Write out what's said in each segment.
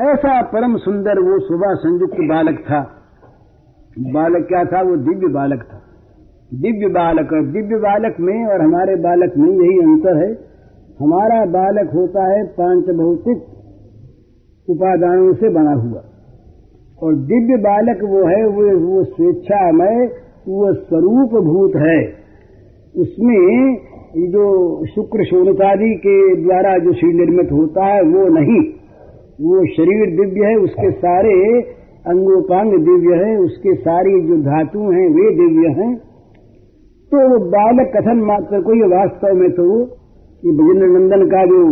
ऐसा परम सुंदर वो सुबह संयुक्त बालक था। बालक क्या था? वो दिव्य बालक था। दिव्य बालक और दिव्य बालक में और हमारे बालक में यही अंतर है। हमारा बालक होता है पाँच भौतिक उपादानों से बना हुआ। और दिव्य बालक वो है, वो वो स्वेच्छामय, वो स्वरूप भूत है। उसमें जो शुक्र शोणतादि के द्वारा जो शरीर निर्मित होता है, वो नहीं। वो शरीर दिव्य है, उसके सारे अंगोपांग दिव्य है, उसके सारी जो धातु हैं, वे दिव्य हैं। तो वो बालक कथन मात्र को ये वास्तव में तो ये भजेंद्र नंदन का जो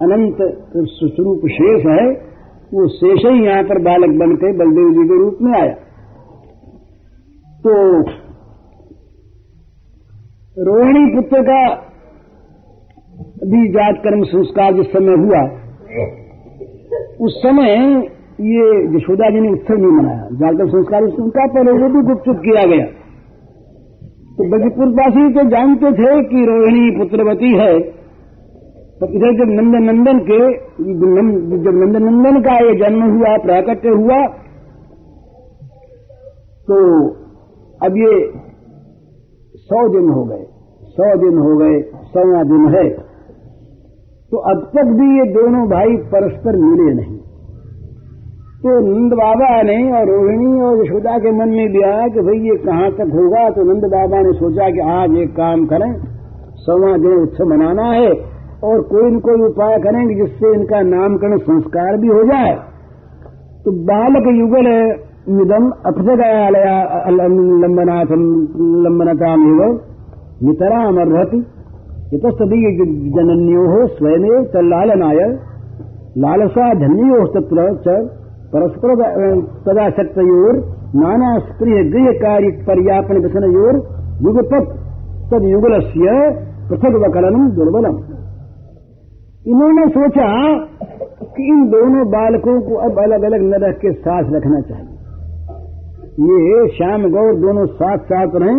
अनंत स्वरूप शेष है, वो शेष ही यहाँ पर बालक बनकर बलदेव जी के रूप में आया। तो रोहिणी पुत्र का भी जात कर्म संस्कार जिस समय हुआ उस समय ये यशोदा जी ने उत्सव नहीं मनाया। जागरण संस्कार उनका पहले वो भी गुपचुप किया गया। तो बजीपुरवासी तो जानते थे कि रोहिणी पुत्रवती है तो इधर जब नंदन नंदन के, जब नंदन नंदन का ये जन्म हुआ, प्राकट्य हुआ तो अब ये सौ दिन हो गए, सौ दिन हो गए, सौवा दिन है। तो अब तक भी ये दोनों भाई परस्पर मिले नहीं। तो नंद बाबा ने और रोहिणी और यशोदा के मन में भी आया कि भाई ये कहाँ तक होगा? तो नंद बाबा ने सोचा कि आज एक काम करें, सवा दिन उत्सव मनाना है और कोई न कोई उपाय करेंगे जिससे इनका नामकरण संस्कार भी हो जाए। तो बालक युगल इदम अपजगालया लंबनाथम लंबनताम नितराम अर्हति इतस्तदीय जनन्यो स्वयं तल्लालनाय लालसा धन्यो तत्र च परस्पर तदाशक्तोर नाना स्प्रिय गृह कार्य पर्यापन व्यसनयोर युगपत तद युगल से पृथक वकलनम दुर्बलम। इन्होंने सोचा कि इन दोनों बालकों को अब अलग अलग न रख के साथ रखना चाहिए। ये श्याम गौर दोनों साथ साथ रहें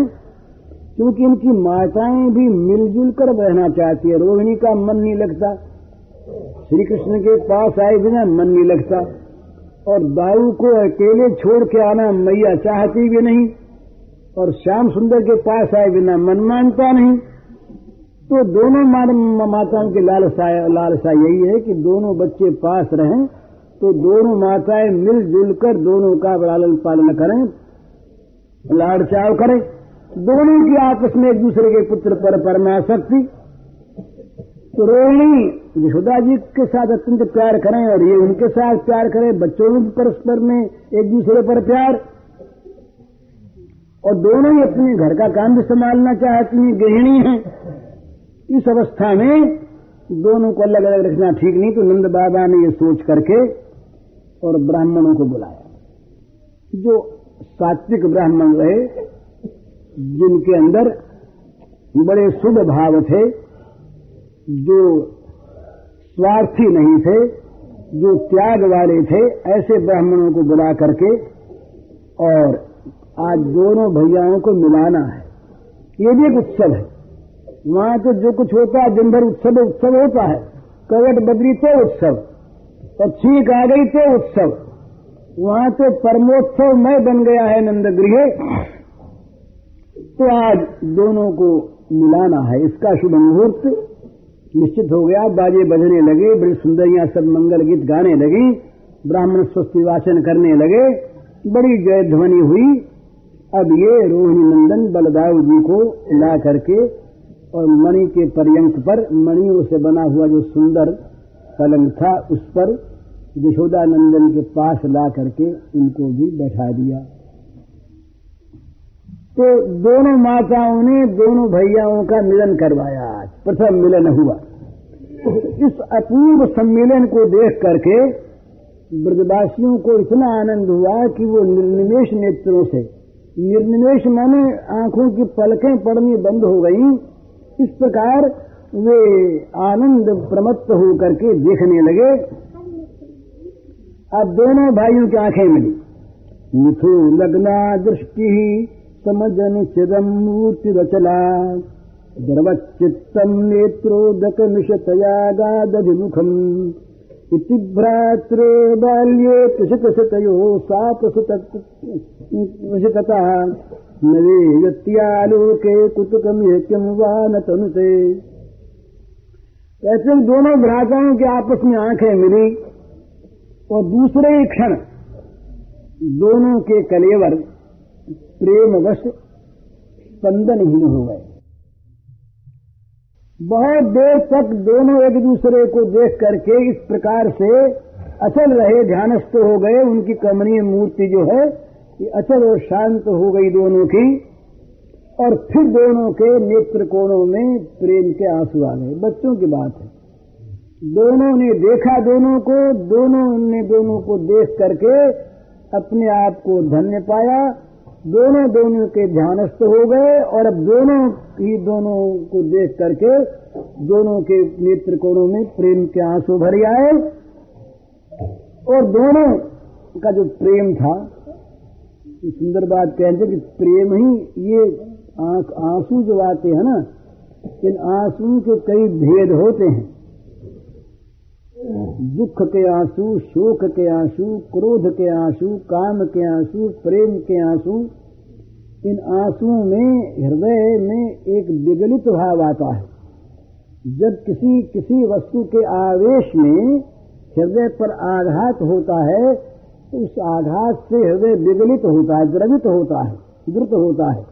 क्योंकि इनकी माताएँ भी मिलजुल कर रहना चाहती है। रोहिणी का मन नहीं लगता। श्री कृष्ण के पास आए बिना मन नहीं लगता। और दाऊ को अकेले छोड़ के आना मैया चाहती भी नहीं। और श्याम सुंदर के पास आए बिना मन मानता नहीं। तो दोनों माताओं की लालसा लालसा यही है कि दोनों बच्चे पास रहें तो दोनों माताएँ मिलजुल कर दोनों का लालन पालन करें, लाड़ चाव करें। दोनों की आपस में एक दूसरे के पुत्र पर परमाशक्ति तो रोहिणी यशोदा जी के साथ अत्यंत प्यार करें और ये उनके साथ प्यार करें, बच्चों में परस्पर में एक दूसरे पर प्यार। और दोनों ही अपने घर का काम भी संभालना चाहती हैं, गृहिणी हैं। इस अवस्था में दोनों को अलग अलग रखना ठीक नहीं तो नंद बाबा ने ये सोच करके और ब्राह्मणों को बुलाया। जो सात्विक ब्राह्मण रहे जिनके अंदर बड़े शुभ भाव थे, जो स्वार्थी नहीं थे, जो त्याग वाले थे, ऐसे ब्राह्मणों को बुला करके और आज दोनों भैयाओं को मिलाना है। ये भी एक उत्सव है। वहाँ तो जो कुछ होता है, दिन भर उत्सव उत्सव होता है। कवट बदरी तो उत्सव और छीक आ गई तो उत्सव। वहाँ तो परमोत्सव मैं बन गया है नंदगृह। तो आज दोनों को मिलाना है। इसका शुभ मुहूर्त निश्चित हो गया। बाजे बजने लगे, बड़ी सुंदरियाँ सब मंगल गीत गाने लगी, ब्राह्मण स्वस्ति वाचन करने लगे, बड़ी जय ध्वनि हुई। अब ये रोहिणी नंदन बलदाऊ जी को ला करके और मणि के पर्यंक पर, मणियों से बना हुआ जो सुंदर पलंग था, उस पर यशोदा नंदन के पास ला करके उनको भी बैठा दिया। तो दोनों माताओं ने दोनों भैयाओं का मिलन करवाया। प्रथम मिलन हुआ। इस अपूर्व सम्मेलन को देख करके ब्रजवासियों को इतना आनंद हुआ कि वो निर्निमेश नेत्रों से, निर्निमेश माने आँखों की पलकें पड़नी बंद हो गई। इस प्रकार वे आनंद प्रमत्त होकर के देखने लगे। अब दोनों भाइयों की आँखें मिली। मिथु लग्ना दृष्टि समजन चिदम मूर्ति रचला द्रवचित्तम नेत्रोदक निशतयागादभिमुखम इति भ्रातृ बाल्ये कृषकसतयोः सापसुतता नवे यत्यालोके कुतुकम यज्ञम वा न तनुते ऐसे दोनों भ्राताओं के आपस में आँखें मिली और दूसरे क्षण दोनों के कलेवर प्रेमवश स्पंदनहीन हो गए। बहुत देर तक दोनों एक दूसरे को देख करके इस प्रकार से अचल रहे, ध्यानस्थ हो गए। उनकी कमनीय मूर्ति जो है, ये अचल और शांत हो गई दोनों की। और फिर दोनों के नेत्र कोणों में प्रेम के आँसू आ गए। बच्चों की बात है। दोनों ने देखा दोनों को, दोनों ने दोनों को देख करके अपने आप को धन्य पाया। दोनों दोनों के ध्यानस्थ हो गए और अब दोनों ही दोनों को देख करके दोनों के नेत्र कोणों में प्रेम के आँसू भर आए। और दोनों का जो प्रेम था सुंदर बात कहते कि प्रेम ही ये आँसू जो आते हैं ना, इन आँसू के कई भेद होते हैं। दुख के आँसू, शोक के आँसू, क्रोध के आँसू, काम के आँसू, प्रेम के आँसू, इन आंसुओं में, हृदय में एक विगलित भाव आता है। जब किसी किसी वस्तु के आवेश में हृदय पर आघात होता है तो उस आघात से हृदय विगलित होता है, द्रवित होता है, द्रुत होता है।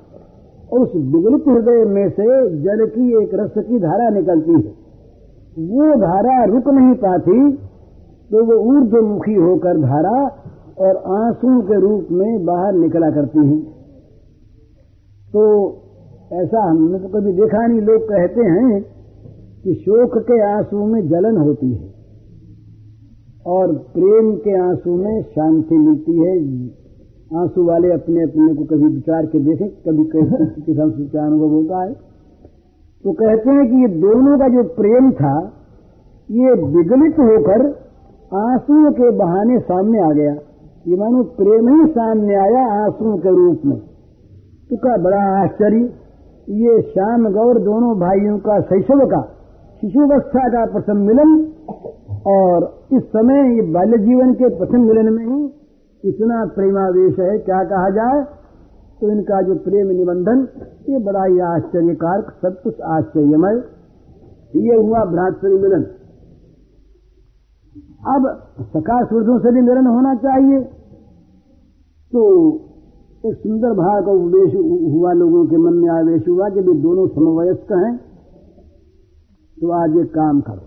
और उस विगलित हृदय में से जल की एक रस की धारा निकलती है। वो धारा रुक नहीं पाती तो वो ऊर्जमुखी होकर धारा और आँसू के रूप में बाहर निकला करती है। तो ऐसा हमने तो कभी देखा नहीं। लोग कहते हैं कि शोक के आँसू में जलन होती है और प्रेम के आँसू में शांति मिलती है। आँसू वाले अपने अपने को कभी विचार के देखें, कभी किसी का अनुभव होता है तो कहते हैं कि ये दोनों का जो प्रेम था, ये विगलित होकर आंसुओं के बहाने सामने आ गया। ये मानो प्रेम ही सामने आया आंसुओं के रूप में। तो का बड़ा आश्चर्य, ये श्याम गौर दोनों भाइयों का शैशव का, शिशुवस्था का प्रथम मिलन और इस समय ये बाल्य जीवन के प्रथम मिलन में ही इतना प्रेमावेश है, क्या कहा जाए? तो इनका जो प्रेम निबंधन, ये बड़ा ही आश्चर्यकार सब कुछ आश्चर्यमय। ये हुआ भ्रातरी मिलन अब सका सूर्यों से भी मिलन होना चाहिए। तो एक सुंदर भाव का उपदेश हुआ लोगों के मन में आवेश हुआ कि वे दोनों समवयस्क हैं। तो आज एक काम करो।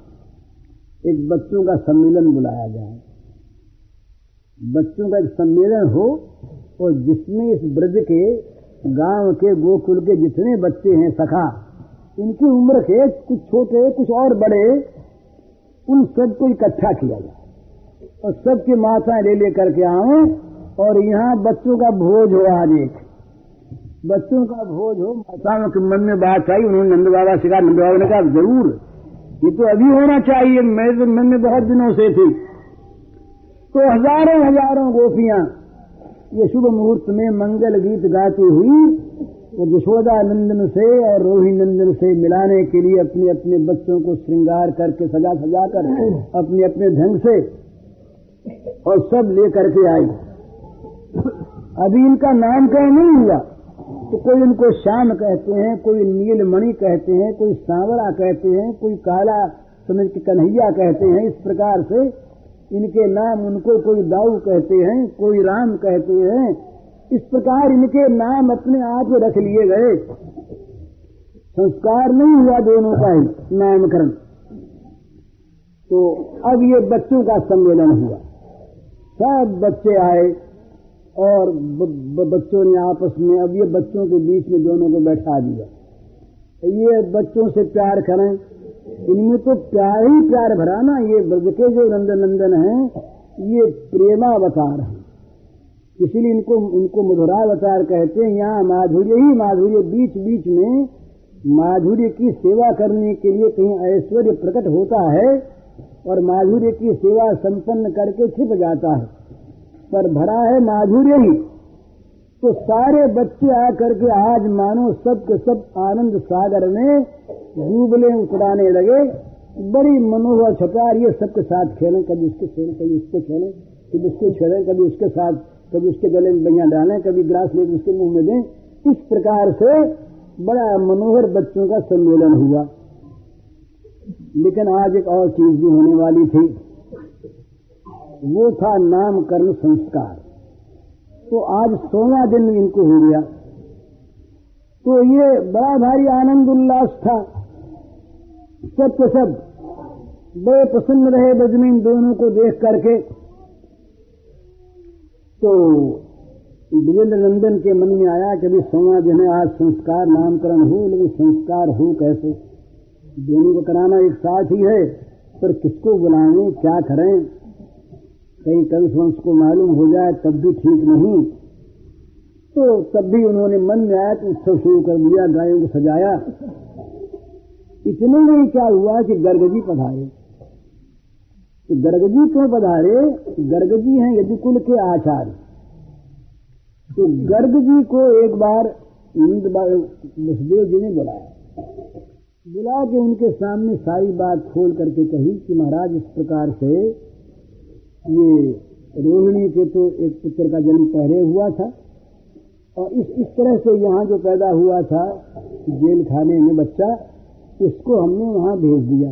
एक बच्चों का सम्मेलन बुलाया जाए। बच्चों का एक सम्मेलन हो और जिसमें इस ब्रज के गाँव के गोकुल के जितने बच्चे हैं सखा, इनकी उम्र के कुछ छोटे, कुछ और बड़े, उन सबको इकट्ठा किया जाए। और सबकी माताएँ ले लेकर के आए और यहाँ बच्चों का भोज हो आज एक। बच्चों का भोज हो, माताओं के मन में बात आई, उन्होंने नंद बाबा से कहा, नंद बाबा ने कहा, ज़रूर, ये तो अभी होना चाहिए मेरे मन में बहुत दिनों से थी। तो हज़ारों हज़ारों गोपियाँ ये शुभ मुहूर्त में मंगल गीत गाती हुई, वो यशोदा नंदन से और रोही नंदन से मिलाने के लिए अपने अपने बच्चों को श्रृंगार करके सजा सजा कर अपने अपने ढंग से और सब लेकर के आई। अभी इनका नामकरण नहीं हुआ तो कोई इनको श्याम कहते हैं, कोई नीलमणि कहते हैं, कोई सांवरा कहते हैं, कोई काला, समझ के कन्हैया कहते हैं, इस प्रकार से इनके नाम उनको कोई दाऊ कहते हैं कोई राम कहते हैं इस प्रकार इनके नाम अपने आप रख लिए गए। संस्कार नहीं हुआ दोनों का ही नामकरण। तो अब ये बच्चों का सम्मेलन हुआ। सब बच्चे आए और ब, ब, बच्चों ने आपस में अब ये बच्चों के बीच में दोनों को बैठा दिया। ये बच्चों से प्यार करें इनमें तो प्यार ही प्यार भरा ना, ये ब्रज के जो नंदन नंदन है, ये प्रेमावतार है। इसीलिए इनको इनको मधुरावतार कहते हैं। यहाँ माधुर्य ही माधुर्य बीच बीच में माधुर्य की सेवा करने के लिए कहीं ऐश्वर्य प्रकट होता है और माधुर्य की सेवा संपन्न करके छिप जाता है। पर भरा है माधुर्य ही। तो सारे बच्चे आकर के आज मानो सब के सब आनंद सागर में डूबले उतराने लगे। बड़ी मनोहर छकार ये सबके साथ खेलें, कभी उसके खेलें कभी उसके खेलें, कभी उसके छेड़ें, कभी उसके साथ, कभी उसके गले में बैया डालें, कभी ग्रास लेकर उसके मुँह में दें। इस प्रकार से बड़ा मनोहर बच्चों का सम्मेलन हुआ। लेकिन आज एक और चीज़ भी होने वाली थी। वो था नामकरण संस्कार। तो आज सोलह दिन इनको हो गया। तो ये बड़ा भारी आनंद उल्लास था। सब के सब बड़े प्रसन्न रहे बजमीन दोनों को देख करके। तो विजेंद्र नंदन के मन में आया कि अभी सोमा दिन आज संस्कार नामकरण हो, लेकिन संस्कार हो कैसे? दोनों को कराना एक साथ ही है, पर किसको बुलाएँ, क्या करें? कहीं कंस वंश को मालूम हो जाए, तब भी ठीक नहीं। तो तब भी उन्होंने मन में आया तो उत्सव शुरू कर दिया, गायों को सजाया। इतने में क्या हुआ कि गर्गजी पधारे। तो गर्गजी क्यों पधारे? गर्गजी हैं यदुकुल के आचार्य। तो गर्ग जी को एक बार नंद वसुदेव जी ने बुलाया। बुला के उनके सामने सारी बात खोल करके कही कि महाराज, इस प्रकार से ये रोहिणी के तो एक पुत्र का जन्म पहले हुआ था। और इस इस तरह से यहाँ जो पैदा हुआ था, जेल खाने में बच्चा, उसको हमने वहाँ भेज दिया।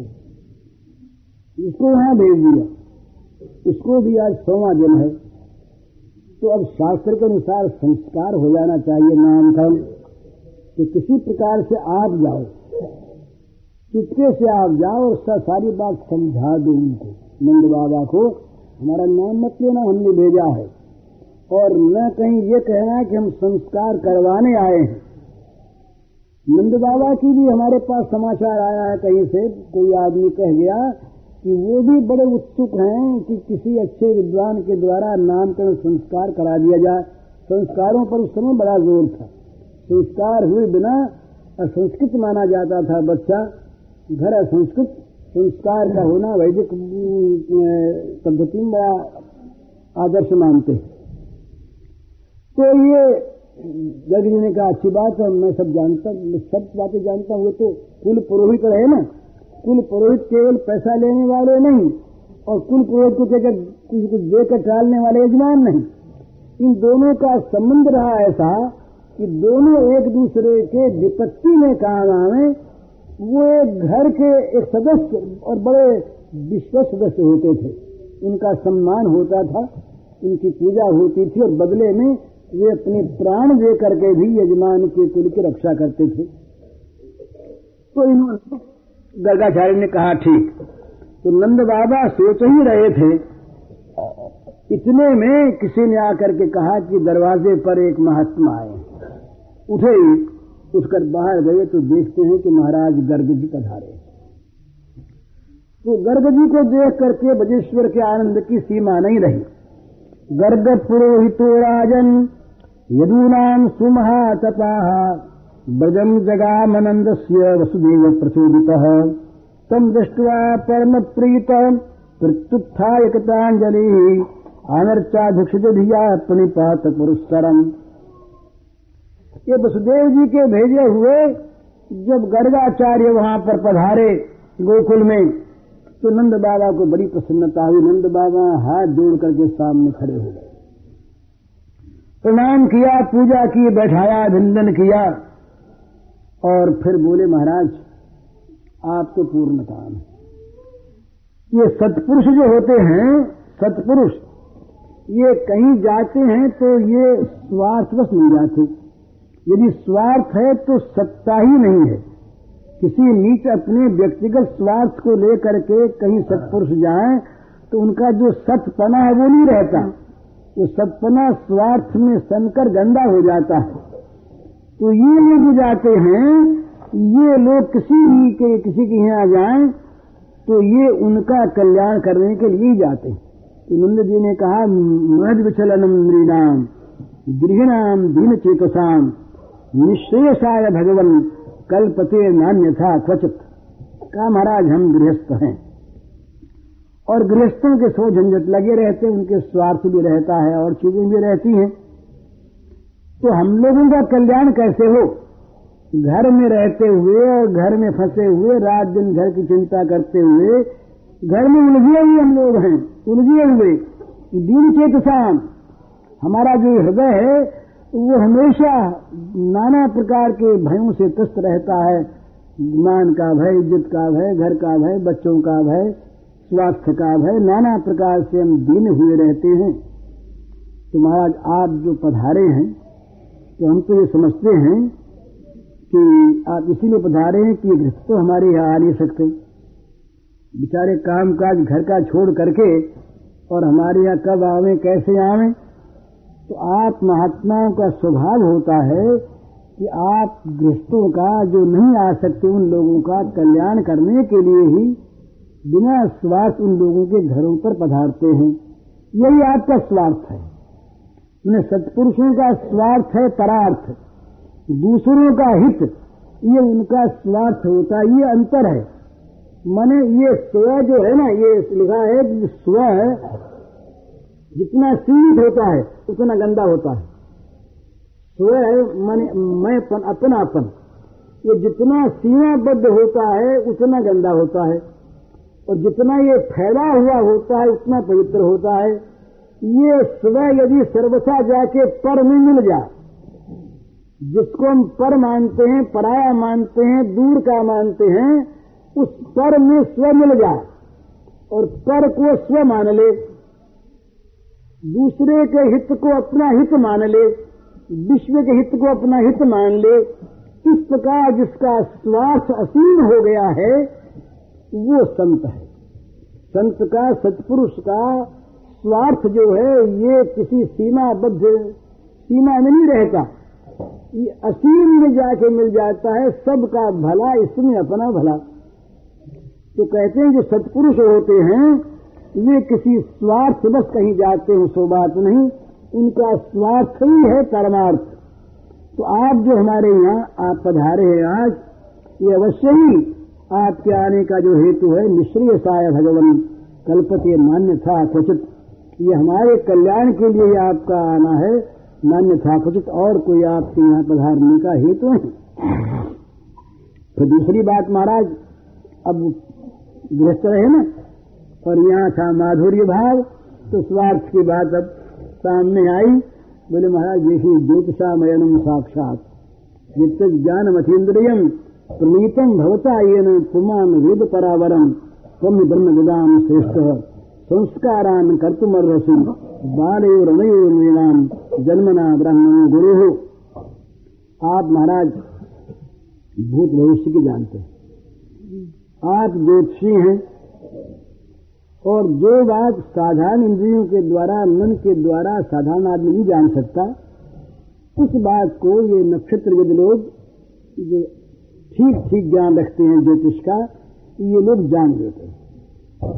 उसको वहाँ भेज दिया। उसको भी आज सोवा दिन है। तो अब शास्त्र के अनुसार संस्कार हो जाना चाहिए नामकरण तो किसी प्रकार से आप जाओ। चुपके से आप जाओ और सारी बात समझा दो उनको। नंद बाबा को हमारा नाम मत लेना, हमने भेजा है। और न कहीं ये कहना कि हम संस्कार करवाने आए हैं। नंद बाबा की भी हमारे पास समाचार आया है कहीं से, कोई आदमी कह गया कि वो भी बड़े उत्सुक हैं कि किसी अच्छे विद्वान के द्वारा नामकरण संस्कार करा दिया जाए। संस्कारों पर उस समय बड़ा ज़ोर था। संस्कार हुए बिना असंस्कृत माना जाता था बच्चा। घर असंस्कृत संस्कार का होना वैदिक पद्धति में बड़ा आदर्श मानते हैं। तो ये जग जी ने कहा, अच्छी बात है, मैं सब जानता, मैं सब बातें जानता हूँ तो कुल पुरोहित रहे ना। कुल पुरोहित केवल पैसा लेने वाले नहीं, और कुल पुरोहित को कहकर किसी को देकर टालने वाले यजमान नहीं। इन दोनों का संबंध रहा ऐसा कि दोनों एक दूसरे के विपत्ति में काम आवे वो घर के एक सदस्य और बड़े विश्व सदस्य होते थे। उनका सम्मान होता था, उनकी पूजा होती थी और बदले में वे अपने प्राण दे करके भी यजमान के कुल की रक्षा करते थे। तो इन्होंने गर्गाचार्य ने कहा, ठीक तो नंद बाबा सोच ही रहे थे। इतने में किसी ने आकर के कहा कि दरवाजे पर एक महात्मा आए। उठे उठकर बाहर गए तो देखते हैं कि महाराज गर्ग जी पधारे। तो गर्ग जी को देख करके बजेश्वर के आनंद की सीमा नहीं रही। गर्ग पुरोहितो राजन यदूनाम सुमहा तपा ब्रजम जगामनंद से वसुदेव प्रचोदित। तम दृष्टवा परम प्रीत, प्रत्युत्थाय कृतांजलि धिया प्रणिपात पुरस्करम ये वसुदेव जी के भेजे हुए जब गर्गाचार्य वहाँ पर पधारे गोकुल में तो नंद बाबा को बड़ी प्रसन्नता हुई। नंद बाबा हाथ जोड़ करके सामने खड़े हो गए। प्रणाम किया, पूजा की बैठाया, अभिनंदन किया, और फिर बोले, महाराज आप तो पूर्ण काम है। ये सतपुरुष जो होते हैं, सतपुरुष, ये कहीं जाते हैं तो ये स्वार्थवश नहीं जाते। यदि स्वार्थ है तो सत्ता ही नहीं है। किसी नीच अपने व्यक्तिगत स्वार्थ को लेकर के कहीं सत्पुरुष जाए तो उनका जो सतपना है वो नहीं रहता। वो सतपना स्वार्थ में सनकर गंदा हो जाता है। तो ये लोग जाते हैं, ये लोग किसी भी के, किसी के यहाँ जाए तो ये उनका कल्याण करने के लिए जाते हैं। तो नंद जी ने कहा, मद विचलनम नृणाम गृहणाम दीन चेतसाम। निश्रेषाय भगवन कल्पते नान्य था क्वचित। कहा महाराज, हम गृहस्थ हैं। और गृहस्थों के सो झंझट लगे रहते हैं, उनके स्वार्थ भी रहता है और चीज़ें भी रहती हैं। तो हम लोगों का कल्याण कैसे हो? घर में रहते हुए और घर में फंसे हुए, रात दिन घर की चिंता करते हुए, घर में उलझे हुए हम लोग हैं, उलझे हुए। दिन चेतसान हमारा जो हृदय है वो हमेशा नाना प्रकार के भयों से त्रस्त रहता है। मान का भय, इज़्ज़त का भय, घर का भय, बच्चों का भय, स्वास्थ्य का भय, नाना प्रकार से हम दीन हुए रहते हैं। तो महाराज, आप जो पधारे हैं तो हम तो ये समझते हैं कि आप इसीलिए पधारे हैं कि गृहस्थ तो हमारे यहाँ आ नहीं सकते। बेचारे काम काज घर का छोड़ करके और हमारे यहाँ कब आवे, कैसे आवे? तो आप महात्माओं का स्वभाव होता है कि आप गृहस्थों का, जो नहीं आ सकते उन लोगों का कल्याण करने के लिए ही बिना स्वार्थ उन लोगों के घरों पर पधारते हैं। यही आपका स्वार्थ है। उन्हें सत्पुरुषों का स्वार्थ है परार्थ। दूसरों का हित, ये उनका स्वार्थ होता है ये अंतर है। माने ये स्व जो है ना, ये लिखा है कि स्व जितना सीमित होता है, उतना गंदा होता है। स्व माने मैं अपनापन। ये जितना सीमाबद्ध होता है, उतना गंदा होता है। और जितना ये फैला हुआ होता है, उतना पवित्र होता है। ये स्वयं यदि सर्वथा जाके पर में मिल जाए, जिसको हम पर मानते हैं, पराया मानते हैं, दूर का मानते हैं, उस पर में स्व मिल जाए। और पर को स्व मान ले दूसरे के हित को अपना हित मान ले, विश्व के हित को अपना हित मान ले, इस प्रकार जिसका स्वार्थ असीम हो गया है, वो संत है। संत का, सत्पुरुष का स्वार्थ जो है, ये किसी सीमाबद्ध, सीमा में नहीं रहता। ये असीम में जाके मिल जाता है, सबका भला, इसमें अपना भला। तो कहते हैं जो सत्पुरुष होते हैं वे किसी स्वार्थ बस कहीं जाते हैं, सो बात नहीं। उनका स्वार्थ ही है परमार्थ। तो आप जो हमारे यहाँ, आप पधारे हैं आज, ये अवश्य ही आपके आने का जो हेतु है, निश्चय साय भगवान कल्पते मान्य था क्वचित। ये हमारे कल्याण के लिए आपका आना है। मान्य था क्वचित और कोई आपके यहाँ पधारने का हेतु है तो दूसरी बात महाराज, अब गृहस्थ रहे ना? और यहाँ था माधुर्य भाव तो स्वार्थ की बात अब सामने आई। बोले, महाराज देखिए ज्योतिषामयनम साक्षात। जित ज्ञान मथेन्द्रियम प्रणीतम भवता येन पुमान वेद परावरम तम ब्रह्म विदाम श्रेष्ठ। संस्कारान कर्तुमर्हसि। बालयोरणयोर्वीणाम जन्मना ब्राह्मण गुरु। हो आप, महाराज, भूत भविष्य की जानते हैं। आप ज्योतिषी हैं। और जो बात साधारण इंद्रियों के द्वारा, मन के द्वारा साधारण आदमी नहीं जान सकता, उस बात को ये नक्षत्र लोग जो ठीक ठीक ज्ञान रखते हैं ज्योतिष का, ये लोग जान लेते हैं।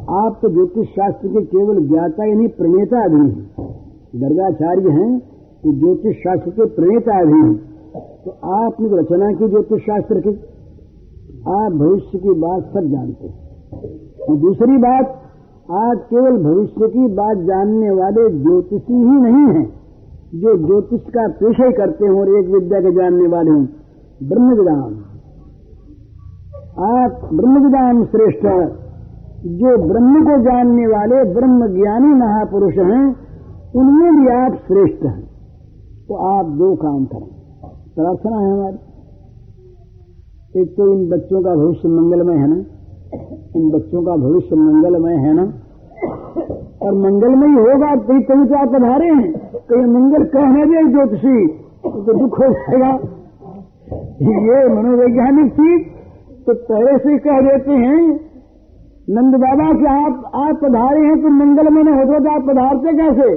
आप तो ज्योतिष शास्त्र के केवल ज्ञाता यानी प्रणेता भी हैं। गर्गाचार्य हैं कि ज्योतिष शास्त्र के प्रणेता भी हैं। तो आपने तो रचना की ज्योतिष शास्त्र की। आप भविष्य की बात सब जानते हैं। और दूसरी बात आज केवल भविष्य की बात जानने वाले ज्योतिषी ही नहीं हैं, जो ज्योतिष का पेशा ही करते हों और एक विद्या के जानने वाले हों। ब्रह्म विधान आप ब्रह्म विदान श्रेष्ठ जो ब्रह्म को जानने वाले ब्रह्म ज्ञानी महापुरुष हैं, उनमें भी आप श्रेष्ठ हैं। तो आप दो काम करें। प्रार्थना है हमारी। एक तो इन बच्चों का भविष्य मंगलमय है ना? इन बच्चों का भविष्य मंगलमय है ना? और मंगलमय होगा तो तभी तो आप पधारे हैं। कहीं मंगल कहने दे ज्योतिषी? तो दुख हो जाएगा। ये मनोवैज्ञानिक चीज़ तो पहले से कह देते हैं, नंद बाबा कि आप आप पधारे हैं तो मंगलमय नहीं होते तो आप पधारते कैसे?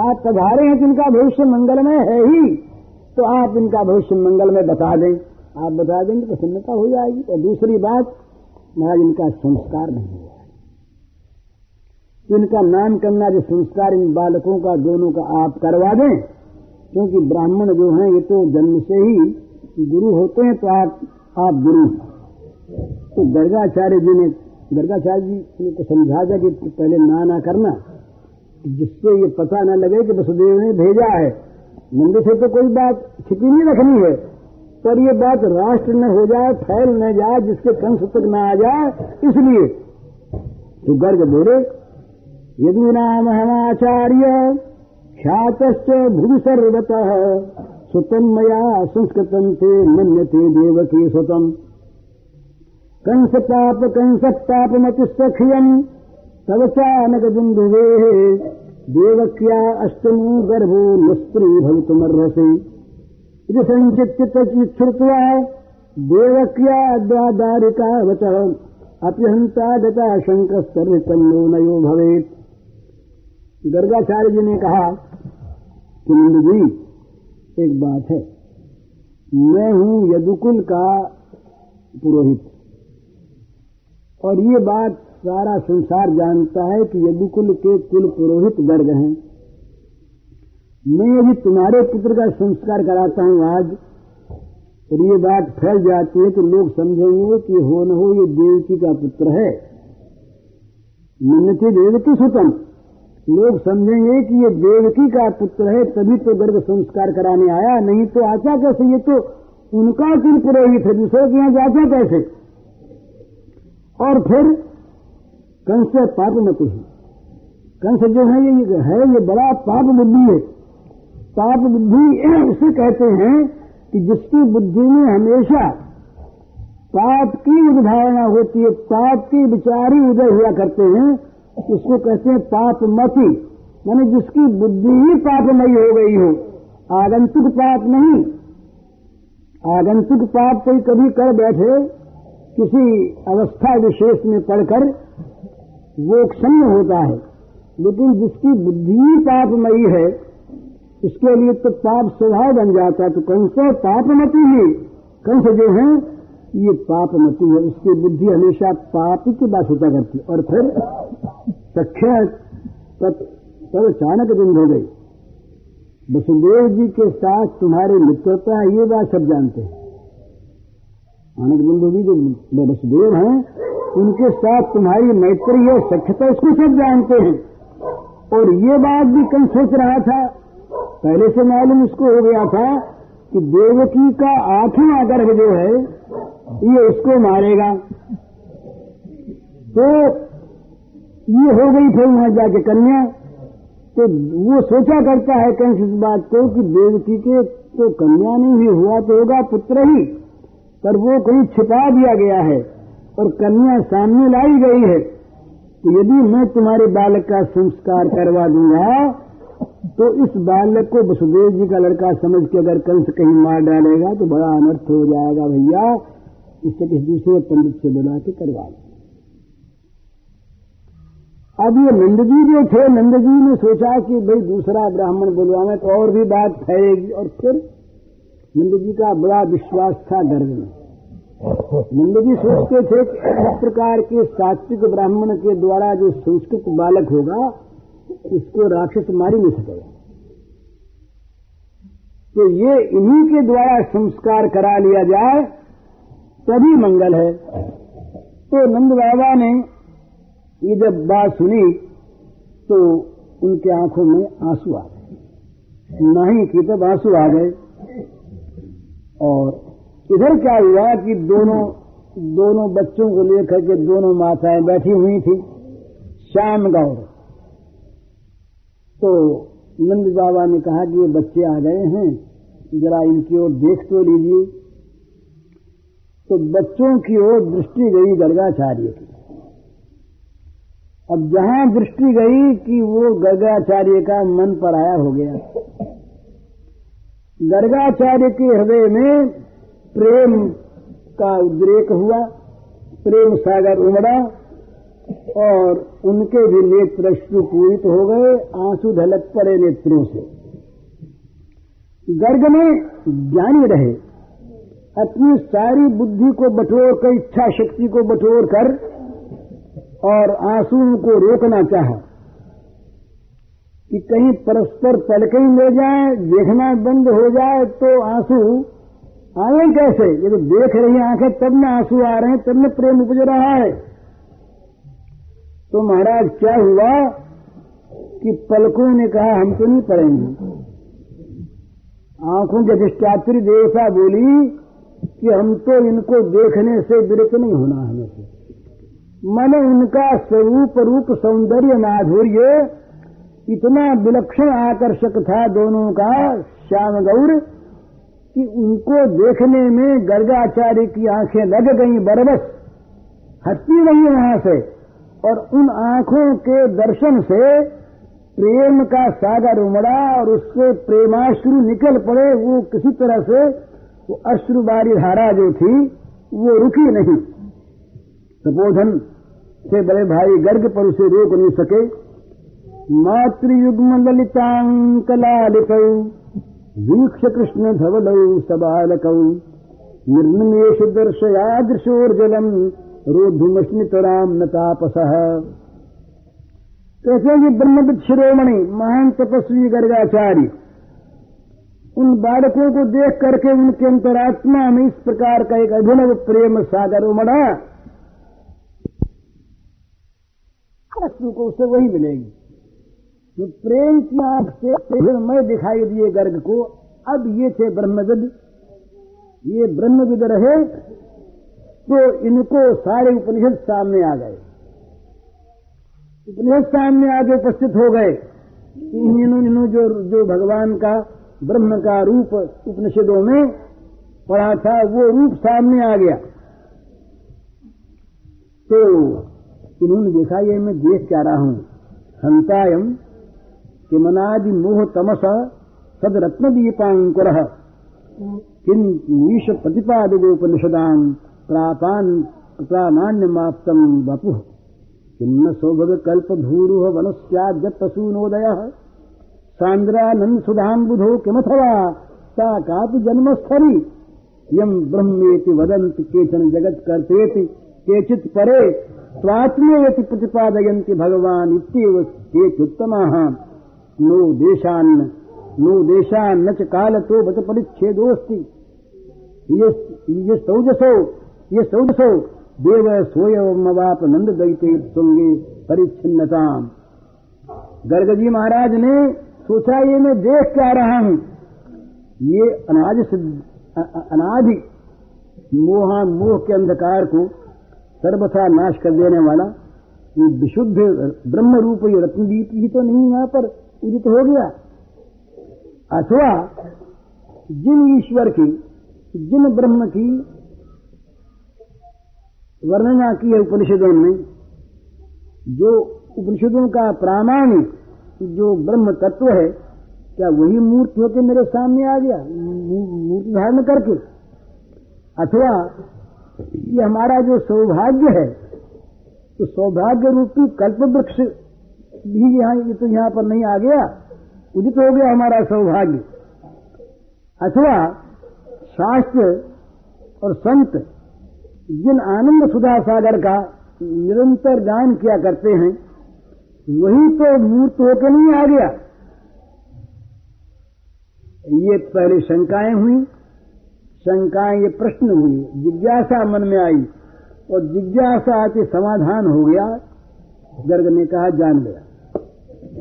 आप पधारे हैं तो इनका भविष्य मंगलमय है ही। तो आप इनका भविष्य मंगलमय बता दें। आप बता देंगे प्रसन्नता हो जाएगी। और दूसरी बात, महाराज, इनका संस्कार नहीं तो इनका नाम करना जो संस्कार इन बालकों का, दोनों का आप करवा दें। क्योंकि ब्राह्मण जो हैं, ये तो जन्म से ही गुरु होते हैं तो आप आप गुरु तो गर्गाचार्य जी ने, गर्गाचार्य जी ने को समझा दिया कि पहले ना ना करना, जिससे ये पता न लगे कि वसुदेव ने भेजा है। मंदिर से तो कोई बात छिपी नहीं रखनी है, पर ये बात राष्ट्र न हो जाए, फैल न जाए, जिसके कंस तक न आ जाए, इसलिए। तो गर्ग बोले यदि नाम हमाचार्य ख्यात भूमि सर्वतः सुतम मया संस्कृतम थे मन्यते देवकी सुतम। कंस पाप कंस पाप मत सखियम तब चानक बिंदुवे देवक्या अष्टमो गर्भो निस्त्री भवितुमर्हसे इति संचित्युत्वा देवक्या द्वादारिका वच अप्यहंता गता शंकस्तर्तन्नो नयो भवेत। गर्गाचार्य जी ने कहा कि नंद जी एक बात है। मैं हूँ यदुकुल का पुरोहित। और ये बात सारा संसार जानता है कि यदुकुल के कुल पुरोहित गर्ग हैं। मैं यदि तुम्हारे पुत्र का संस्कार कराता हूँ आज। और ये बात फैल जाती है तो लोग समझेंगे कि हो न हो ये देवकी का पुत्र है। मिन्नति देवकी सुतम। लोग समझेंगे कि ये देवकी का पुत्र है, तभी तो गर्भ संस्कार कराने आया, नहीं तो आचा कैसे? ये तो उनका कुल पुरोहित है, दूसरे के यहाँ जाचा कैसे? और फिर कंस पाप मत ही कंस जो है, ये है, ये बड़ा पाप बुद्धि है। पाप बुद्धि उसे कहते हैं कि जिसकी बुद्धि में हमेशा पाप की उदाहरणा होती है, पाप की विचारी उदय हुआ करते हैं उसको कहते हैं पाप मती यानी जिसकी बुद्धि ही पापमयी हो गई हो। आगंतुक पाप नहीं। आगंतुक पाप कोई कभी कर बैठे, किसी अवस्था विशेष में पढ़कर वो क्षण्य होता है। लेकिन जिसकी बुद्धि ही पापमयी है उसके लिए तो पाप स्वभाव बन जाता है। तो कंस पापमती ही? कंस जो है? ये पापमती है। उसकी बुद्धि हमेशा पाप की बात होता करती और फिर सख्य तब अचानक दिन हो गई। वसुदेव जी के साथ तुम्हारी मित्रता, ये बात सब जानते हैं। आनंद बिंदु जी जो वसुदेव हैं, उनके साथ तुम्हारी मैत्री है, सख्यता इसको सब जानते हैं। और ये बात भी कल सोच रहा था, पहले से मालूम उसको हो गया था कि देवकी का आठवां गर्भ जो है, ये उसको मारेगा। तो ये हो गई फिर वहाँ जाके कन्या। तो वो सोचा करता है कंस इस बात को कि देवकी के तो कन्या नहीं ही हुआ तो होगा पुत्र ही। पर वो कहीं छिपा दिया गया है और कन्या सामने लाई गई है। तो यदि मैं तुम्हारे बालक का संस्कार करवा दूँगा तो इस बालक को वसुदेव जी का लड़का समझ के अगर कंस कहीं मार डालेगा तो बड़ा अनर्थ हो जाएगा भैया। इससे किसी दूसरे पंडित से बुला के करवा लो अब ये नंद जी जो थे नंद जी ने सोचा कि भाई दूसरा ब्राह्मण बुलवाना तो और भी बात फैलेगी। और फिर नंद जी का बड़ा विश्वास था गर्भ में। नंद जी सोचते थे कि इस प्रकार के सात्विक ब्राह्मण के द्वारा जो संस्कृत बालक होगा उसको राक्षस मारी नहीं सकेगा। तो ये इन्हीं के द्वारा संस्कार करा लिया जाए, तभी मंगल है। तो नंद बाबा ने ये जब बात सुनी तो उनके आँखों में आँसू आ गए। नहीं की तब आँसू आ गए। और इधर क्या हुआ कि दोनों दोनों बच्चों को लेकर के दोनों माताएँ बैठी हुई थी, श्याम गौर। तो नंद बाबा ने कहा कि ये बच्चे आ गए हैं, जरा इनकी ओर देख तो लीजिए। तो बच्चों की ओर दृष्टि गई गर्गाचार्य की। अब जहाँ दृष्टि गई कि वो गर्गाचार्य का मन पराया हो गया। गर्गाचार्य के हृदय में प्रेम का उद्रेक हुआ, प्रेम सागर उमड़ा और उनके भी नेत्र पूरित हो गए आँसू ढलक पड़े नेत्रों से। गर्ग में ज्ञानी रहे, अपनी सारी बुद्धि को बटोर कर इच्छा शक्ति को बटोर कर और आँसू को रोकना चाहा कि कहीं परस्पर पलके ले जाए, देखना बंद हो जाए तो आँसू आए कैसे? ये तो देख रही आँखें, तब न आँसू आ रहे हैं, तब न प्रेम उपज रहा है। तो महाराज, क्या हुआ कि पलकों ने कहा, हम तो नहीं पढ़ेंगे आँखों के अधिष्ठात्री देवता बोली कि हम तो इनको देखने से विरत नहीं होना हमें। से मन उनका स्वरूप रूप सौंदर्य माधुर्य इतना विलक्षण आकर्षक था दोनों का श्याम गौर कि उनको देखने में गर्गाचार्य की आँखें लग गई बरबस। हटती नहीं वहाँ से और उन आँखों के दर्शन से प्रेम का सागर उमड़ा और उससे प्रेमाश्रु निकल पड़े। वो किसी तरह से वो अश्रुबारी धारा जो थी, वो रुकी नहीं। सपोधन से बड़े भाई गर्ग पर उसे रोक नहीं सके। मातृयुग्म ललितांकलालित वीक्ष कृष्ण धवलौ सबालकौ। निर्निमेश दर्शयादृशोर्जलम रोधुमस्मितराम न तापस कहते हैं ब्रह्मविद शिरोमणि, महान तपस्वी गर्गाचार्य, उन बालकों को देख करके उनके अंतरात्मा में इस प्रकार का एक अभिनव प्रेम सागर उमड़ा। वस्तु को उसे वही मिलेगी। जो प्रेम की आँख से मैं दिखाई दिए गर्ग को, अब ये थे ब्रह्मविद। ये ब्रह्मविद रहे तो इनको सारे उपनिषद सामने आ गए। उपनिषद सामने आगे उपस्थित हो गए। इन्होंने जो जो भगवान का, ब्रह्म का रूप उपनिषदों में पढ़ा था, वो रूप सामने आ गया। तो इन्होंने देखा, ये मैं देख क्या रहा हूँ। हंतायम कि मनादि मोह तमस सद रत्न दीपांकुर किन नीश प्रतिपादोपनिषदाम प्रापान प्रामाण्य माप्तम बपु किन्न सौभग कल्प भूरुह वनस्याजत्सूनोदय सांद्रानंद सुधाम बुधो किमथवा सा कापि जन्मस्थरी। यम ब्रह्मेति वदंत केचन जगत कर्तेति केचित परे स्वात्मेति प्रतिपादयन्ति भगवान इत्येव नो देशान्न नो देशान्न च कालतो ये सौजसो ये सौदसो देव सोयवाप नंद दैते तुंगे परिच्छिन्नता गर्ग जी महाराज ने सोचा, ये मैं देख क्या रहा हूँ? ये अनाज अनादि मोहा मोह के अंधकार को सर्वथा नाश कर देने वाला, ये विशुद्ध ब्रह्म रूप ये रत्नदीप ही तो नहीं यहाँ पर, उदित हो गया। अथवा जिन ईश्वर की, जिन ब्रह्म की वर्णना की है उपनिषदों में, जो उपनिषदों का प्रामाणिक जो ब्रह्म तत्व है, क्या वही मूर्ति होकर मेरे सामने आ गया? मूर्ति धारण करके। अथवा ये हमारा जो सौभाग्य है तो सौभाग्य रूपी कल्प वृक्ष भी यहाँ, ये तो यहाँ पर नहीं आ गया। उदित हो गया हमारा सौभाग्य। अथवा शास्त्र और संत जिन आनंद सुधा सागर का निरंतर गान किया करते हैं, वही तो मूर्त होकर नहीं आ गया। ये पहले शंकाएँ हुई शंकाएँ ये प्रश्न हुई, जिज्ञासा मन में आई, और जिज्ञासा के समाधान हो गया। गर्ग ने कहा, जान गया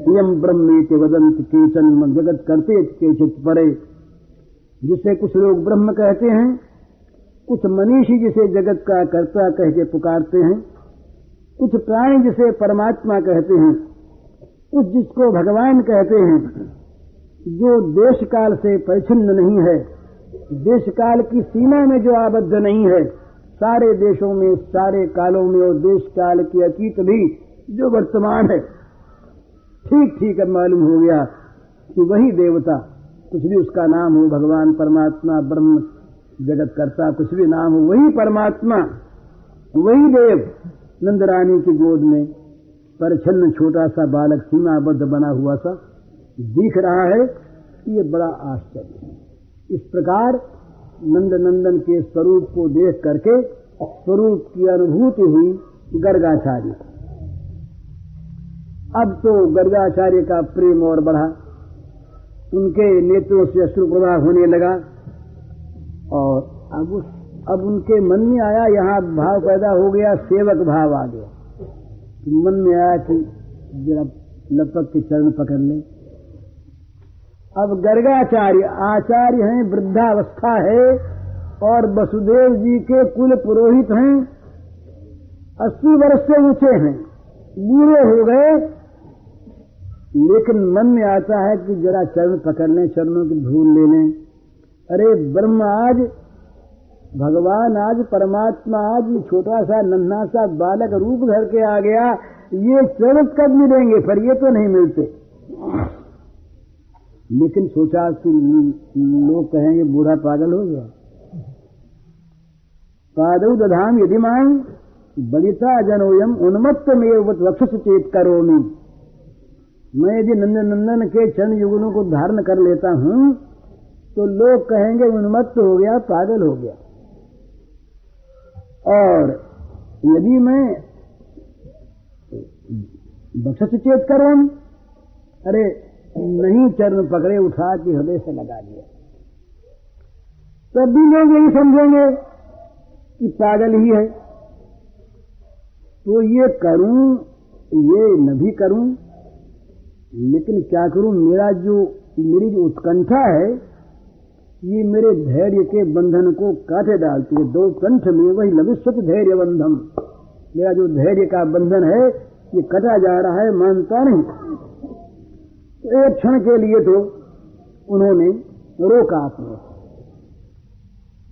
यम ब्रह्मे के वदंत केचन जगत करते केचित परे। जिसे कुछ लोग ब्रह्म कहते हैं, कुछ मनीषी जिसे जगत का कर्ता कह के पुकारते हैं, कुछ प्राणी जिसे परमात्मा कहते हैं, कुछ जिसको भगवान कहते हैं, जो देश काल से परिचिन्न नहीं है। देश काल की सीमा में जो आबद्ध नहीं है, सारे देशों में, सारे कालों में और देश काल के अतीत भी जो वर्तमान है ठीक ठीक अब मालूम हो गया कि वही देवता, कुछ भी उसका नाम हो, भगवान, परमात्मा, ब्रह्म, जगत करता, कुछ भी नाम हो, वही परमात्मा, वही देव नंद रानी की गोद में परछन्न छोटा सा बालक सीमाबद्ध बना हुआ सा दिख रहा है, ये बड़ा आश्चर्य इस प्रकार नंद नंदन के स्वरूप को देख करके स्वरूप की अनुभूति हुई गर्गाचार्य अब तो गर्गाचार्य का प्रेम और बढ़ा। उनके नेत्रों से अश्रु प्रवाह होने लगा और अब उस, अब उनके मन में आया, यहाँ भाव पैदा हो गया, सेवक भाव आ गया। तो मन में आया कि जरा लपक के चरण पकड़ ले। अब गर्गाचार्य, आचार्य हैं, वृद्धावस्था है, और वसुदेव जी के कुल पुरोहित हैं, अस्सी वर्ष से ऊँचे हैं बूढ़े हो गए। लेकिन मन में आता है कि जरा चरण पकड़ लें, चरणों की धूल ले लें। अरे ब्रह्म आज, भगवान आज, परमात्मा आज, ये छोटा सा, नन्हा सा बालक रूप धर के आ गया, ये चरण कब मिलेंगे? पर ये तो नहीं मिलते। लेकिन सोचा कि लोग कहेंगे, बूढ़ा पागल हो गया। पादौ दधाम यदि मांग बलिता जनोयम उन्मत्त में वक्षस चेत करो मैं मैं यदि नंदन नंदन के चंद युगलों को धारण कर लेता हूँ तो लोग कहेंगे, उन्मत्त हो गया, पागल हो गया। और यदि मैं बक्षस चेत करो, अरे नहीं चरण पकड़े, उठा के हृदय से लगा दिया तब भी लोग यही समझेंगे कि पागल ही है। तो ये करूँ, ये न भी करूँ, लेकिन क्या करूँ, मेरा जो, मेरी जो उत्कंठा है, ये मेरे धैर्य के बंधन को काटे डालती है। दो कंठ में वही लविस्वत धैर्य बंधन मेरा जो धैर्य का बंधन है, ये कटा जा रहा है, मानता नहीं। तो एक क्षण के लिए तो उन्होंने रोका अपने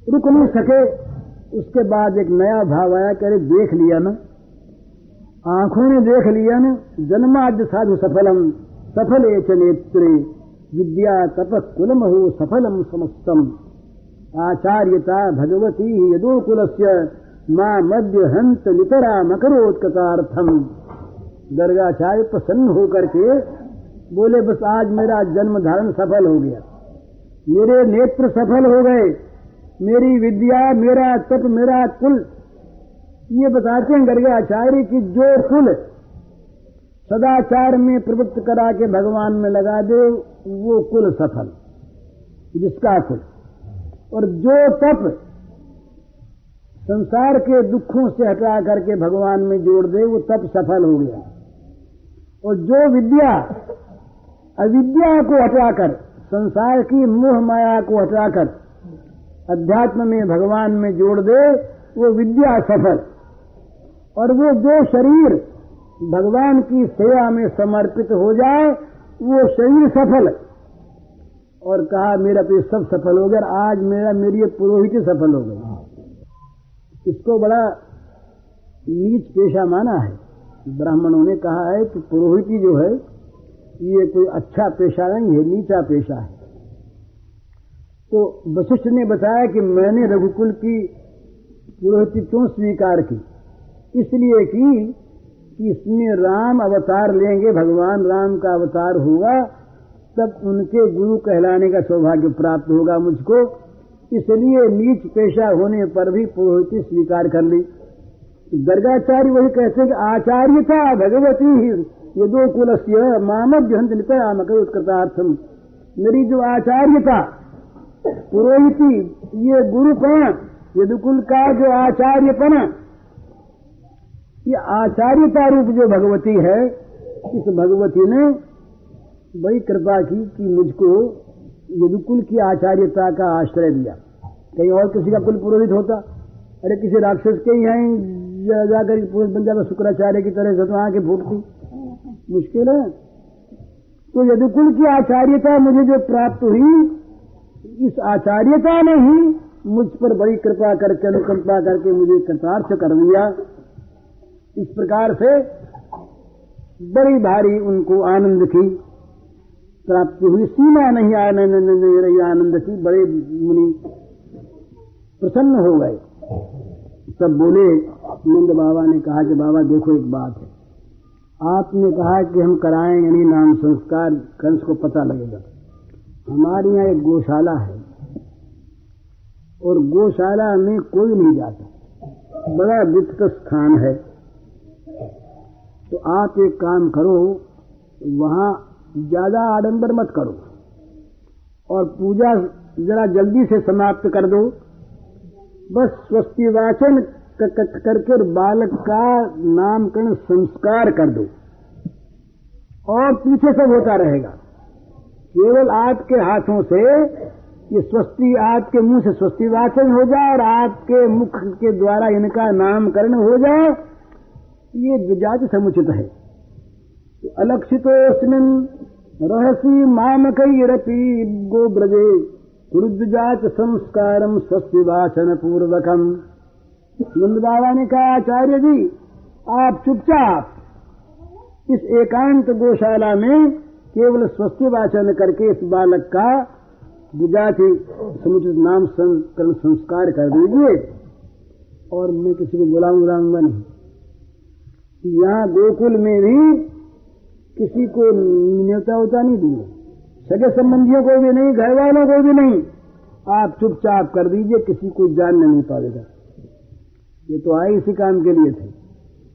रुक नहीं सके, उसके बाद एक नया भाव आया करे देख लिया ना। आँखों ने देख लिया न, जन्माद्य साधु सफलम, सफल एच नेत्रे, विद्या तप कुलम हो सफलम समस्तम। आचार्यता भगवती यदोकुल माँ मध्य हंत नितरा मकरोत्कतार्थम गर्गाचार्य प्रसन्न होकर के बोले, बस आज मेरा जन्म धारण सफल हो गया। मेरे नेत्र सफल हो गए। मेरी विद्या, मेरा तप, मेरा कुल। ये बताते हैं गर्गे आचार्य की जो कुल सदाचार में प्रवृत्त करा के भगवान में लगा दे, वो कुल सफल। जिसका कुल। और जो तप संसार के दुखों से हटा करके भगवान में जोड़ दे, वो तप सफल हो गया। और जो विद्या अविद्या को हटाकर, संसार की मोह माया को हटाकर, अध्यात्म में भगवान में जोड़ दे, वो विद्या सफल। और वो जो शरीर भगवान की सेवा में समर्पित हो जाए, वो शरीर सफल। और कहा, मेरा तो सब सफल हो गया आज मेरा, मेरी पुरोहित सफल हो गई। इसको बड़ा नीच पेशा माना है। ब्राह्मणों ने कहा है कि पुरोहिती जो है ये कोई अच्छा पेशा नहीं है नीचा पेशा है। तो वशिष्ठ ने बताया कि मैंने रघुकुल की पुरोहित क्यों स्वीकार की? इसलिए कि इसमें राम अवतार लेंगे, भगवान राम का अवतार होगा, तब उनके गुरु कहलाने का सौभाग्य प्राप्त होगा मुझको। इसलिए नीच पेशा होने पर भी पुरोहित स्वीकार कर ली। गर्गाचार्य वही कहते कि आचार्यता भगवती ही ये दो कुलस्य मामक जहंत नितयामक उत्कृतार्थम मेरी जो आचार्यता, पुरोहिती, ये गुरुपण यदुकुल का जो आचार्यपन ये आचार्यता रूप जो भगवती है, इस भगवती ने बड़ी कृपा की कि मुझको यदुकुल की आचार्यता का आश्रय दिया। कहीं और किसी का कुल पुरोहित होता? अरे किसी राक्षस के ही हैं जाकर पुरुष बन जाता, शुक्राचार्य की तरह से तो आके फूटती। मुश्किल है। तो यदुकुल की आचार्यता मुझे जो प्राप्त हुई, इस आचार्यता ने ही मुझ पर बड़ी कृपा करके, अनुकंपा करके मुझे कृतार्थ कर दिया। इस प्रकार से बड़ी भारी उनको आनंद की प्राप्ति हुई सीमा नहीं, आनंद नहीं रही आनंद की बड़े मुनि प्रसन्न हो गए। तब बोले, नंद बाबा ने कहा कि बाबा देखो एक बात है। आपने कहा कि हम कराएँगे नहीं नाम संस्कार, कंस को पता लगेगा। हमारे यहाँ एक गौशाला है। और गौशाला में कोई नहीं जाता। बड़ा वित्त स्थान है। तो आप एक काम करो, वहाँ ज़्यादा आडंबर मत करो। और पूजा जरा जल्दी से समाप्त कर दो। बस स्वस्ति वाचन करके बालक का नामकरण संस्कार कर दो। और पीछे सब होता रहेगा। केवल आपके हाथों से ये स्वस्ति आपके मुँह से स्वस्ति वाचन हो जाए और आपके मुख के द्वारा इनका नामकरण हो जाए, ये द्विजाति समुचित है। तो अलक्षितोस्मिन रहसी मामकैरपी गो ब्रजे कुरुद्विजात संस्कारम स्वस्ति वाचन पूर्वकम नंद बाबा ने कहा, आचार्य जी, आप चुपचाप इस एकांत गौशाला में केवल स्वस्ति वाचन करके इस बालक का विजाति समुचित नाम संस्करण संस्कार कर दीजिए और मैं किसी को बुलाऊं, बुलाऊँगा नहीं। यहाँ गोकुल में भी किसी को न्योता उता नहीं दिए सगे संबंधियों को भी नहीं घर वालों को भी नहीं। आप चुपचाप कर दीजिए, किसी को जानने नहीं पाएगा। ये तो आए इसी काम के लिए थे।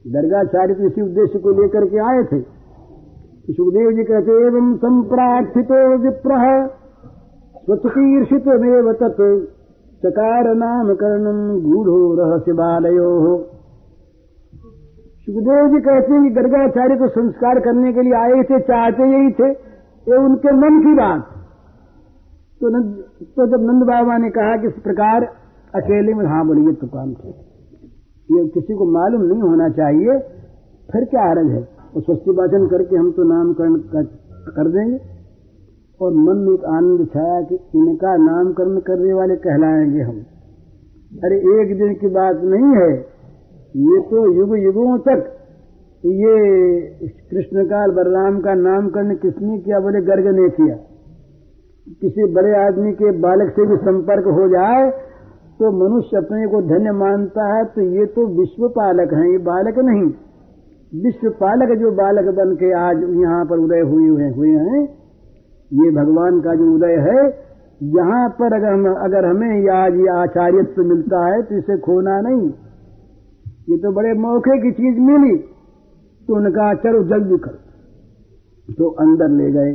दरगाचार्य तो इसी उद्देश्य को लेकर के आए थे। सुखदेव जी कहते एवं संप्रार्थितो विप्रह स्वचकीर्षितमेव तत् चकार नामकरणम गूढ़ो रहस्य बालयो। हो सुखदेव जी कहते हैं कि गर्गाचार्य को संस्कार करने के लिए आए थे चाहते यही थे ये उनके मन की बात। तो, तो जब नंद बाबा ने कहा कि इस प्रकार अकेले में हाँ बोलिए तो काम थे। ये किसी को मालूम नहीं होना चाहिए, फिर क्या हरज है? और स्वस्ति वाचन करके हम तो नामकरण कर देंगे। और मन में एक आनंद छाया कि इनका नामकरण करने वाले कहलाएँगे हम। अरे, एक दिन की बात नहीं है। ये तो युग युगों तक ये कृष्णकाल बलराम का नामकरण किसने किया, बोले गर्ग ने किया। किसी बड़े आदमी के बालक से भी संपर्क हो जाए तो मनुष्य अपने को धन्य मानता है तो ये तो विश्व पालक है, ये बालक नहीं। विश्व पालक जो बालक बन के आज यहाँ पर उदय हुए हुए हुए हैं, ये भगवान का जो उदय है, यहाँ पर अगर हम, अगर हमें आज ये आचार्यत्व मिलता है तो इसे खोना नहीं। ये तो बड़े मौके की चीज़ मिली तो उनका चलो जल्दी कर। तो अंदर ले गए,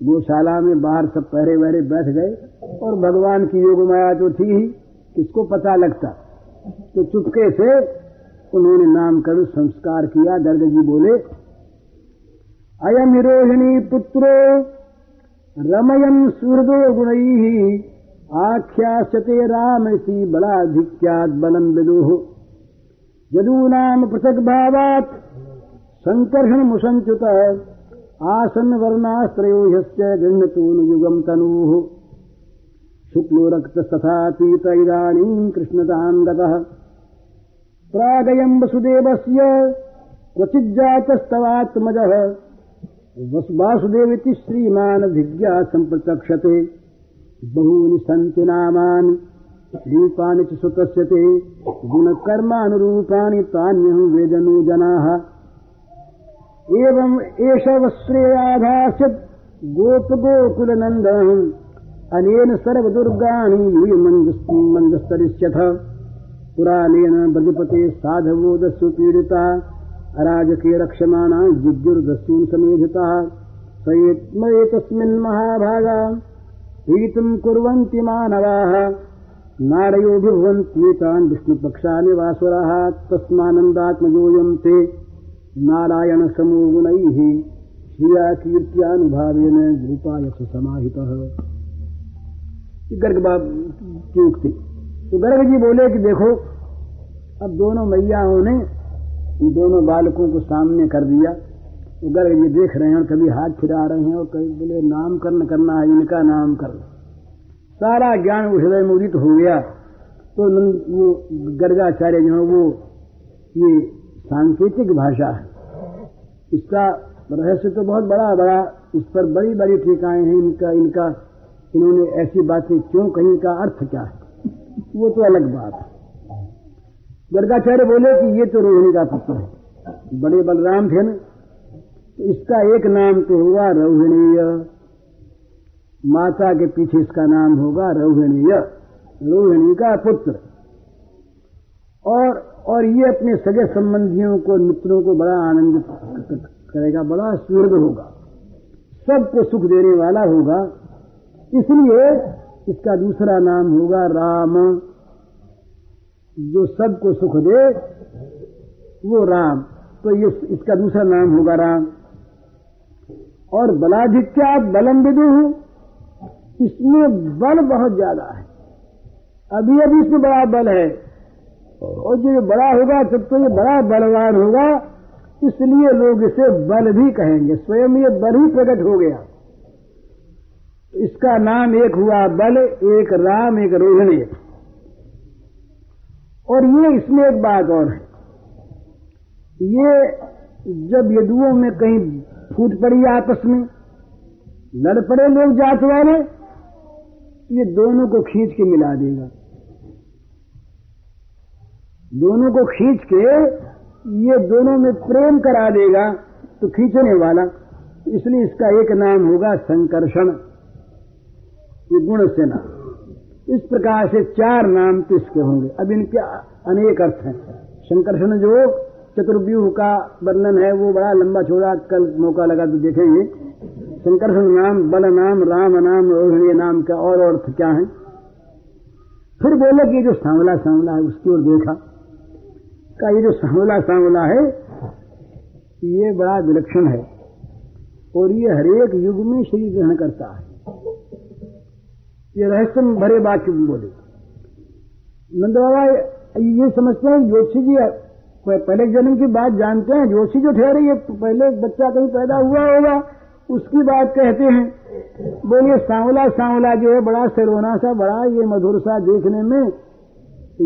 गौशाला में बाहर सब पहरे वहरे बैठ गए, और भगवान की योग माया तो थी ही। किसको पता लगता? तो चुपके से उन्होंने नामकरण संस्कार किया। गर्ग जी बोले अयम रोहिणी पुत्रो रमयन सूर्दो गुण, आख्यास्यते राम इसी बलाधिक्यात बलम विदुः। नाम पृथक भावात संकर्षण मुसंच्युत आसन वर्णाश्रयो गृहतून युगम तनूः। शुक्लो रक्तस्तथा पीत इदानीम् कृष्णताम् गतः। प्रागयम् वसुदेवस्य क्वचिज्जातस्तवात्मजः। वासुदेविति श्रीमानभिज्ञा सम्प्रचक्षते बहूनि सन्ति नामानि। रूपाणि च सुतस्य गुणकर्मानुरूपाणि तान्यहम् वेदनो जनाः। एवम् एष वस्त्रेयाभास्यत् गोपगोकुलनन्दनम् अनेन सर्वदुर्गाणि यूयमञ्जस्तरिष्यथ पुराणेन ब्रजपते साधवोदस्सु पीडिता। अराजके रक्षमाणा जिज्ञुर्दस्यून् समेधिता। सयेत्मयेतस्मिन् महाभागा। प्रीतिम् कुर्वन्ति मानवाः। नारयो भुवन्त्येतान् विष्णुपक्षानि वासुराः तस्मानन्दात्मजोऽयम् ते। नारायणसमो गुणैः श्रिया कीर्त्यानुभावेन गोपाय समाहितः गर्ग की उक्ति। तो गर्ग जी बोले कि देखो, अब दोनों मैयाओं ने दोनों बालकों को सामने कर दिया। तो गर्ग जी देख रहे हैं और कभी हाथ फिरा रहे हैं और कभी बोले, नामकरण करना है, इनका नाम करना सारा ज्ञान हृदय मुदित हो गया। तो वो गर्गाचार्य जो है, वो ये सांकेतिक भाषा है। इसका रहस्य तो बहुत बड़ा बड़ा इस पर बड़ी बड़ी टीकाएँ हैं, इनका इनका इन्होंने ऐसी बातें क्यों कही का अर्थ क्या है? वो तो अलग बात है। गर्गाचार्य बोले कि ये तो रोहिणी का पुत्र है। बड़े बलराम थे ना तो इसका एक नाम तो हुआ रोहिणीय। माता के पीछे इसका नाम होगा रोहिणीय। रोहिणी का पुत्र। और और ये अपने सगे संबंधियों को, मित्रों को बड़ा आनंदित करेगा, बड़ा सूर्य होगा। सबको सुख देने वाला होगा। इसलिए इसका दूसरा नाम होगा राम। जो सबको सुख दे, वो राम। तो ये इसका दूसरा नाम होगा राम। और बलाधिक्या बलम विदु इसमें बल बहुत ज़्यादा है। अभी अभी इसमें बड़ा बल है। और जो बड़ा होगा, तब तो ये बड़ा बलवान होगा। इसलिए लोग इसे बल भी कहेंगे। स्वयं ये बल ही प्रकट हो गया। इसका नाम एक हुआ बल, एक राम, एक रोहिणी। और ये इसमें एक बात और है। ये जब यदुओं में कहीं फूट पड़ी आपस में लड़ पड़े लोग जात वाले, ये दोनों को खींच के मिला देगा। दोनों को खींच के ये दोनों में प्रेम करा देगा तो खींचने वाला। इसलिए इसका एक नाम होगा संकर्षण। ये गुण सेना। इस प्रकार से चार नाम तो इसके होंगे। अब इनके अनेक अर्थ हैं। शंकरषण जो चतुर्व्यूह का वर्णन है, वो बड़ा लंबा छोड़ा कल मौका लगा तो देखेंगे। शंकरषण नाम, बल नाम, राम नाम, रोहिणी नाम का और अर्थ क्या है? फिर बोले कि जो सांवला सांवला है, उसकी ओर देखा। का ये जो सांवला सांवला है, ये बड़ा विलक्षण है। और ये हरेक युग में शरीर ग्रहण करता है। ये रहस्य भरे वाक्य बोले। नंद बाबा ये समझते हैं, जोशी जी पहले जन्म की बात जानते हैं, जोशी जो ठहरे ये पहले बच्चा कहीं पैदा हुआ होगा, उसकी बात कहते हैं। बोलिए, सांवला सांवला जो है, बड़ा सरोना सा, बड़ा ये मधुर सा देखने में,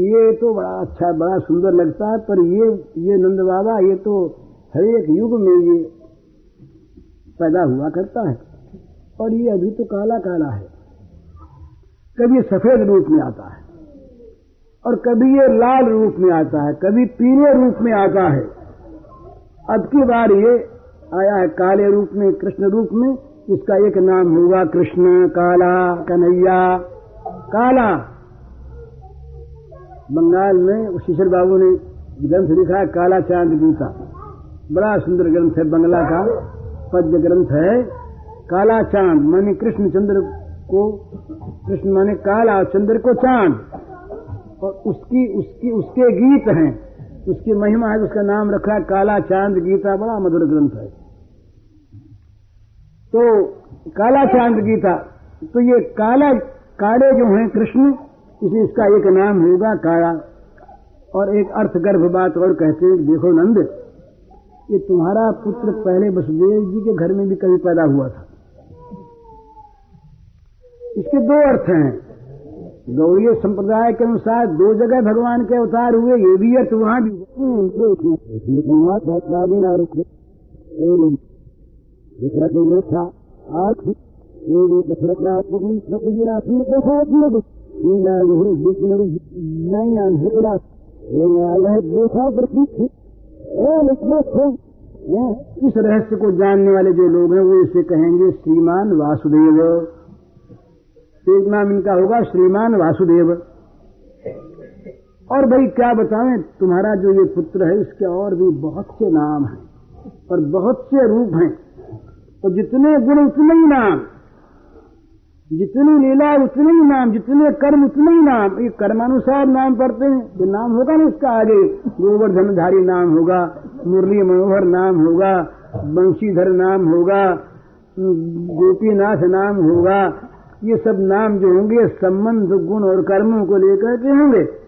ये तो बड़ा अच्छा बड़ा सुंदर लगता है, पर ये ये नंद बाबा ये तो हर एक युग में ये पैदा हुआ करता है। और ये अभी तो काला काला है। कभी सफ़ेद रूप में आता है और कभी ये लाल रूप में आता है, कभी पीले रूप में आता है। अब की बार ये आया है काले रूप में, कृष्ण रूप में, इसका एक नाम होगा कृष्ण, काला, कन्हैया। काला। बंगाल में शिशर बाबू ने ग्रंथ लिखा है काला चाँद गीता। बड़ा सुंदर ग्रंथ है बंगला का, पद्य ग्रंथ है। काला चाँद मानी कृष्ण चंद्र को कृष्ण माने काला चंद्र को चाँद। और उसकी उसकी, उसके गीत हैं। उसकी महिमा है, उसका नाम रखा है काला चाँद गीता, बड़ा मधुर ग्रंथ है। तो काला चाँद गीता तो ये काला, काले जो हैं कृष्ण, इसलिए इसका एक नाम होगा काला। और एक अर्थ गर्भ बात और कहते हैं, देखो नंद, ये तुम्हारा पुत्र पहले वसुदेव जी के घर में भी कभी पैदा हुआ था। इसके दो अर्थ हैं। गौड़ीय संप्रदाय के अनुसार दो जगह भगवान के अवतार हुए ये भी अर्थ वहाँ भी इस रहस्य को जानने वाले जो लोग हैं वो इसे कहेंगे श्रीमान वासुदेव। एक नाम इनका होगा श्रीमान वासुदेव। और भाई क्या बताएँ, तुम्हारा जो ये पुत्र है, इसके और भी बहुत से नाम हैं, और बहुत से रूप हैं। और जितने गुण, उतने ही नाम। जितनी लीला, उतने ही नाम। जितने कर्म, उतने ही नाम। ये कर्मानुसार नाम पढ़ते हैं। ये नाम होगा ना उसका आगे। गोवर्धनधारी नाम होगा मुरली मनोहर नाम होगा, बंशीधर नाम होगा गोपीनाथ नाम होगा ये सब नाम जो होंगे संबंध गुण और कर्मों को लेकर के होंगे।